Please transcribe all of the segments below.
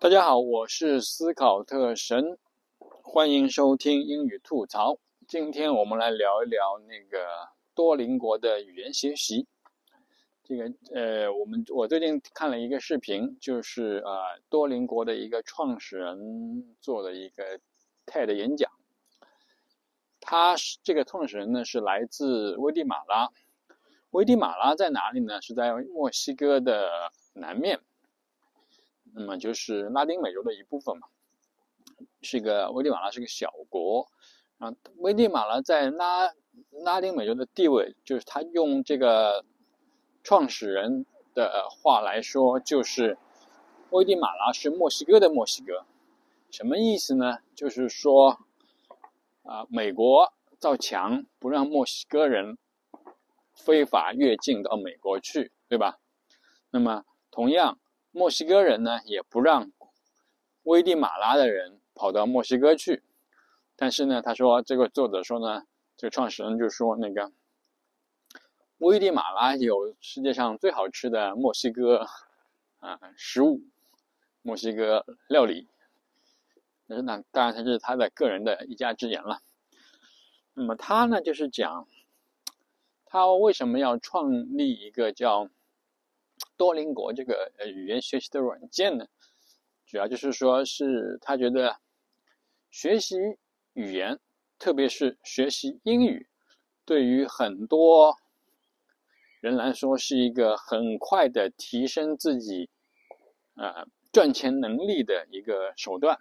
大家好，我是思考特神，欢迎收听英语吐槽。今天我们来聊一聊那个多邻国的语言学习。这个呃，我们我最近看了一个视频，就是呃多邻国的一个创始人做的一个 TED 演讲。他是这个创始人呢，是来自危地马拉。危地马拉在哪里呢？是在墨西哥的南面。那么就是拉丁美洲的一部分嘛，是一个危地马拉是个小国，啊，危地马拉在拉拉丁美洲的地位，就是他用这个创始人的话来说，就是危地马拉是墨西哥的墨西哥，什么意思呢？就是说，啊，美国造墙不让墨西哥人非法越境到美国去，对吧？那么同样。墨西哥人呢，也不让危地马拉的人跑到墨西哥去。但是呢，他说这个作者说呢，这个创始人就说那个危地马拉有世界上最好吃的墨西哥啊食物，墨西哥料理。那那当然，他是他的个人的一家之言了。那么他呢，就是讲他为什么要创立一个叫。多邻国这个呃语言学习的软件呢，主要就是说是他觉得学习语言，特别是学习英语，对于很多人来说是一个很快的提升自己啊赚钱能力的一个手段。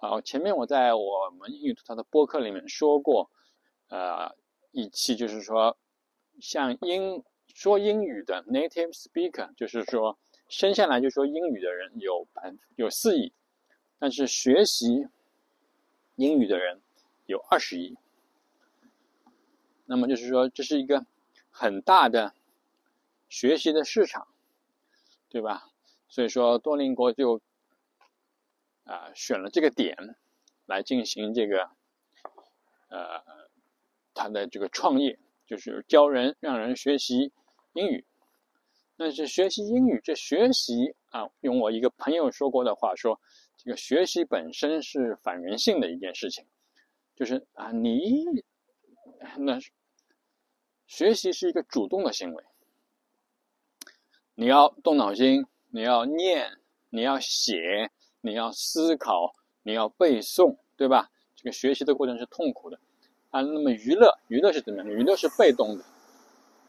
好，前面我在我们英语吐槽的播客里面说过，呃，一期就是说像英。说英语的 native speaker，就是说生下来就说英语的人有百有四亿，但是学习英语的人有二十亿。那么就是说这是一个很大的学习的市场，对吧？所以说多邻国就啊选了这个点来进行这个呃他的这个创业，就是教人让人学习。英语，但是学习英语，这学习啊，用我一个朋友说过的话说，这个学习本身是反人性的一件事情，就是啊，你那学习是一个主动的行为，你要动脑筋，你要念，你要写，你要思考，你要背诵，对吧？这个学习的过程是痛苦的啊。那么娱乐，娱乐是怎么样的？娱乐是被动的。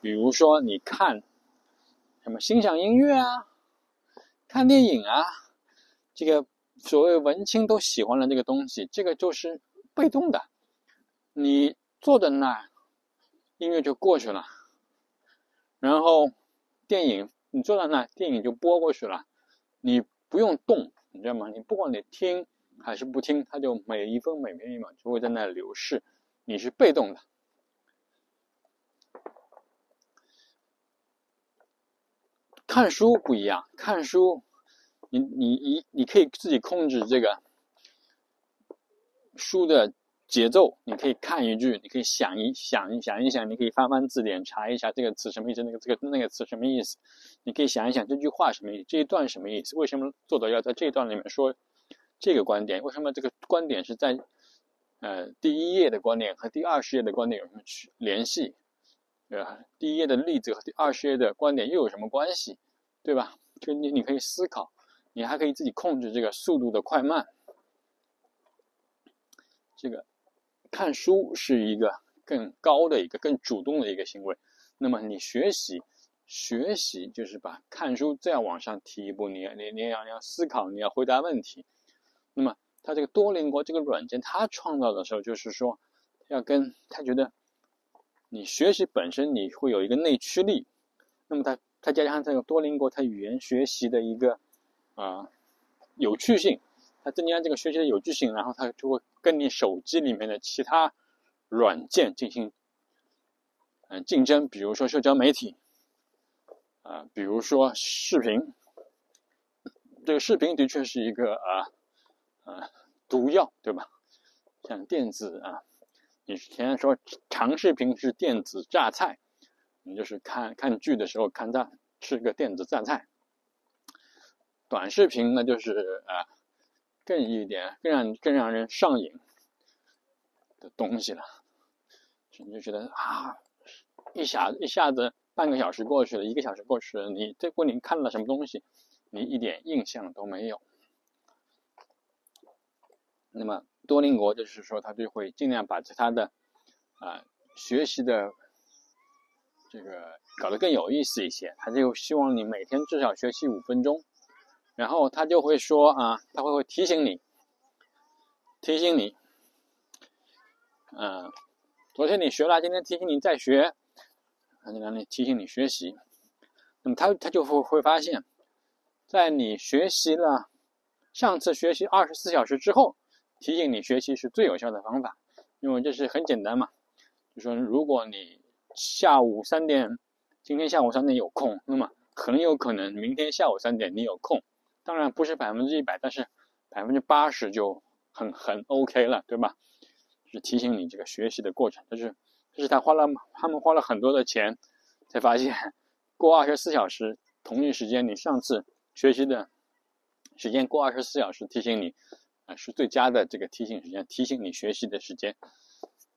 比如说，你看什么欣赏音乐啊，看电影啊，这个所谓文青都喜欢的这个东西，这个就是被动的。你坐在那儿，音乐就过去了。然后电影，你坐在那儿，电影就播过去了。你不用动，你知道吗？你不管你听还是不听，它就每一分每秒一秒就会在那流逝。你是被动的。看书不一样，看书，你你你你可以自己控制这个书的节奏。你可以看一句，你可以想一想一想一想，你可以翻翻字典查一下这个词什么意思，那个这个那个词什么意思。你可以想一想这句话什么意思，这一段什么意思？为什么作者要在这一段里面说这个观点？为什么这个观点是在呃第一页的观点和第二十页的观点有什么区联系？对吧？第一页的例子和第二十页的观点又有什么关系？对吧？就你你可以思考，你还可以自己控制这个速度的快慢。这个看书是一个更高的一个更主动的一个行为。那么你学习，学习就是把看书再往上提一步，你你你要你要思考，你要回答问题。那么他这个多邻国这个软件，他创造的时候就是说，要跟他觉得。你学习本身你会有一个内驱力，那么它再加上这个多邻国它语言学习的一个啊有趣性，它增加这个学习的有趣性，然后它就会跟你手机里面的其他软件进行嗯竞争，比如说社交媒体啊，比如说视频，这个视频的确是一个啊啊毒药，对吧？像电子啊。你前说长视频是电子榨菜，你就是看看剧的时候看它吃个电子榨菜。短视频呢，就是啊，更一点，更让更让人上瘾的东西了。你就觉得啊，一下一下子半个小时过去了，一个小时过去了，你这过你看了什么东西，你一点印象都没有。那么多邻国就是说，他就会尽量把其他的啊学习的这个搞得更有意思一些。他就希望你每天至少学习五分钟，然后他就会说啊，他会会提醒你，提醒你，嗯，昨天你学了，今天提醒你再学，他就让你提醒你学习。那么他他就会会发现，在你学习了上次学习二十四小时之后。提醒你学习是最有效的方法，因为这是很简单嘛。就说如果你下午三点，今天下午三点有空，那么很有可能明天下午三点你有空。当然不是百分之一百，但是百分之八十就很很 OK 了，对吧？是提醒你这个学习的过程。但是这是他花了他们花了很多的钱，才发现过二十四小时同一时间，你上次学习的时间过二十四小时提醒你。啊，是最佳的这个提醒时间，提醒你学习的时间。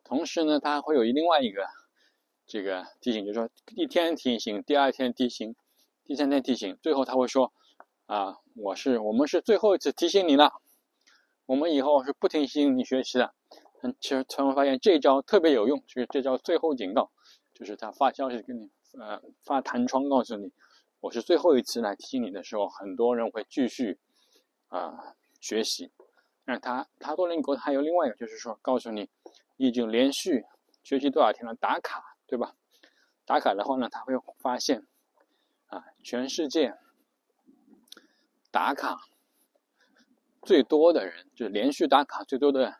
同时呢，它会有另外一个这个提醒，就是说一天提醒，第二天提醒，第三天提醒，最后他会说：“啊，我是我们是最后一次提醒你了，我们以后是不提醒你学习的。”嗯，其实突然发现这一招特别有用，就是这招最后警告，就是他发消息给你，呃，发弹窗告诉你，我是最后一次来提醒你的时候，很多人会继续啊学习。那他他多邻国还有另外一个，就是说告诉你，已经连续学习多少天了，打卡，对吧？打卡的话呢，他会发现，啊，全世界打卡最多的人，就是连续打卡最多的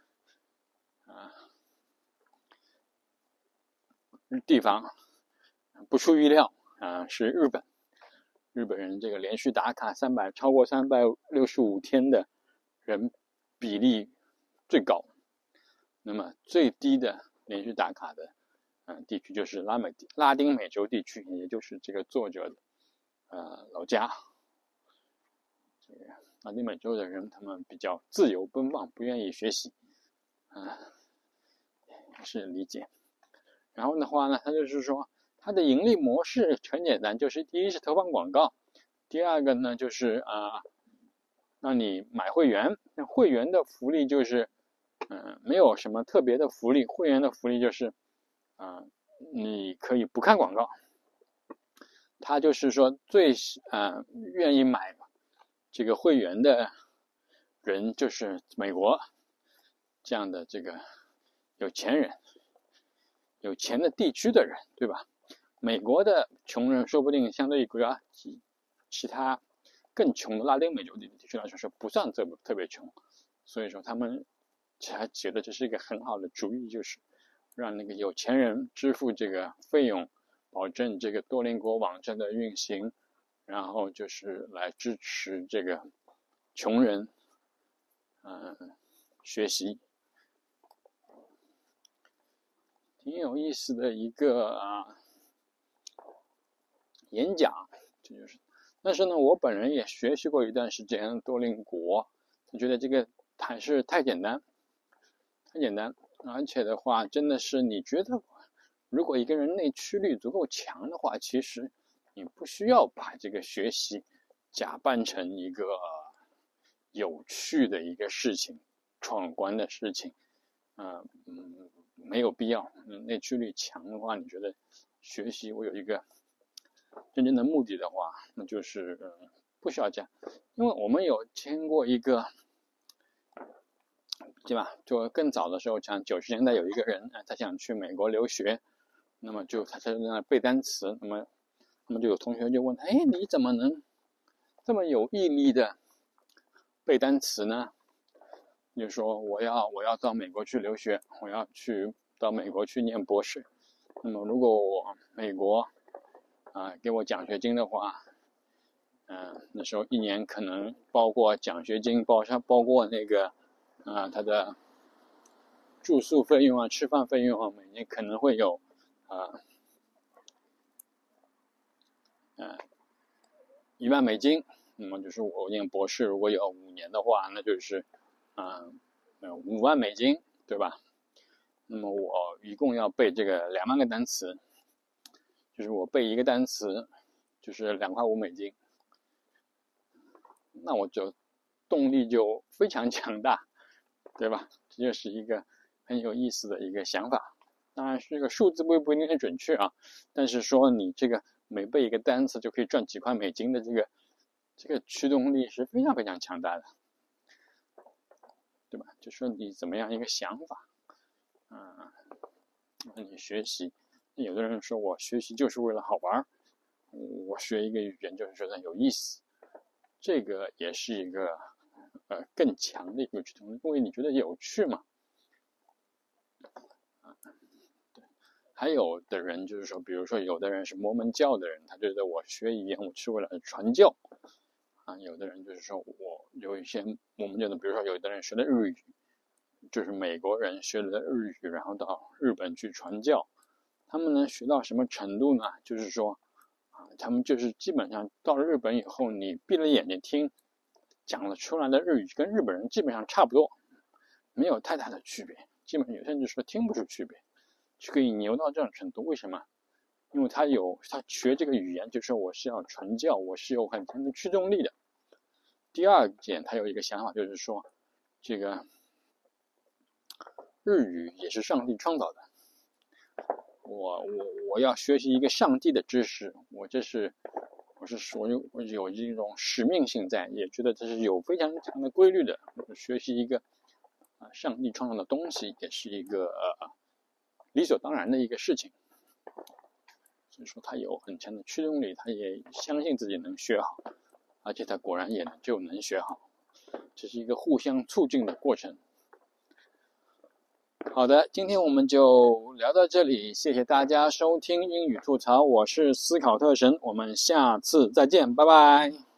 啊地方，不出预料啊，是日本。日本人这个连续打卡三百超过三百六十五天的人。比例最高，那么最低的连续打卡的，嗯，地区就是拉美拉丁美洲地区，也就是这个作者呃老家。这个拉丁美洲的人，他们比较自由奔放，不愿意学习，啊，是理解。然后的话呢，他就是说，他的盈利模式很简单，就是第一是投放广告，第二个呢就是啊。让你买会员，那会员的福利就是，嗯，没有什么特别的福利。会员的福利就是，啊，你可以不看广告。他就是说最啊愿意买这个会员的人，就是美国这样的这个有钱人、有钱的地区的人，对吧？美国的穷人说不定相对于国家其其他。更穷的拉丁美洲地区来说是不算特特别穷，所以说他们才觉得这是一个很好的主意，就是让那个有钱人支付这个费用，保证这个多邻国网站的运行，然后就是来支持这个穷人，嗯，学习，挺有意思的一个啊演讲，这就是。但是呢，我本人也学习过一段时间多邻国，我觉得这个还是太简单，太简单，而且的话，真的是你觉得，如果一个人内驱力足够强的话，其实你不需要把这个学习假扮成一个有趣的一个事情、闯关的事情，嗯嗯，没有必要。内驱力强的话，你觉得学习我有一个。真正的目的的话，那就是不需要这样，因为我们有听过一个，对吧？就更早的时候，像九十年代有一个人，他想去美国留学，那么就他在那背单词，那么那么就有同学就问他：“哎，你怎么能这么有毅力的背单词呢？”就说：“我要我要到美国去留学，我要去到美国去念博士。那么如果我美国。”啊，给我奖学金的话，嗯，那时候一年可能包括奖学金，包上包括那个，啊，他的住宿费用啊、吃饭费用啊，每年可能会有，啊，嗯，一万美金。那么就是我念博士如果有五年的话，那就是嗯五万美金，对吧？那么我一共要背这个两万个单词，就是我背一个单词就是两块五美金，那我就动力就非常强大，对吧？这就是一个很有意思的一个想法。当然，这个数字不不一定很准确啊，但是说你这个每背一个单词就可以赚几块美金的这个这个驱动力是非常非常强大的，对吧？就说你怎么样一个想法。嗯，那你学习，有的人说我学习就是为了好玩儿，我学一个语言就是觉得有意思，这个也是一个呃更强的一个驱动，因为你觉得有趣嘛。对，还有的人就是说，比如说有的人是摩门教的人，他觉得我学语言我是为了传教，啊，有的人就是说我有一些我们教的，比如说有的人学的日语。就是美国人学了日语，然后到日本去传教。他们能学到什么程度呢？就是说，啊，他们就是基本上到了日本以后，你闭着眼睛听，讲了出来的日语跟日本人基本上差不多，没有太大的区别。基本上有些人就说听不出区别，就可以牛到这种程度。为什么？因为他有他学这个语言，就是我是要传教，我是有很强的驱动力的。第二点，他有一个想法，就是说，这个。日语也是上帝创造的，我我我要学习一个上帝的知识，我这是我是属于我有一种使命性在，也觉得这是有非常强的规律的。学习一个啊上帝创造的东西，也是一个理所当然的一个事情。所以说他有很强的驱动力，他也相信自己能学好，而且他果然也就能学好，这是一个互相促进的过程。好的，今天我们就聊到这里，谢谢大家收听英语吐槽，我是思考特神，我们下次再见，拜拜。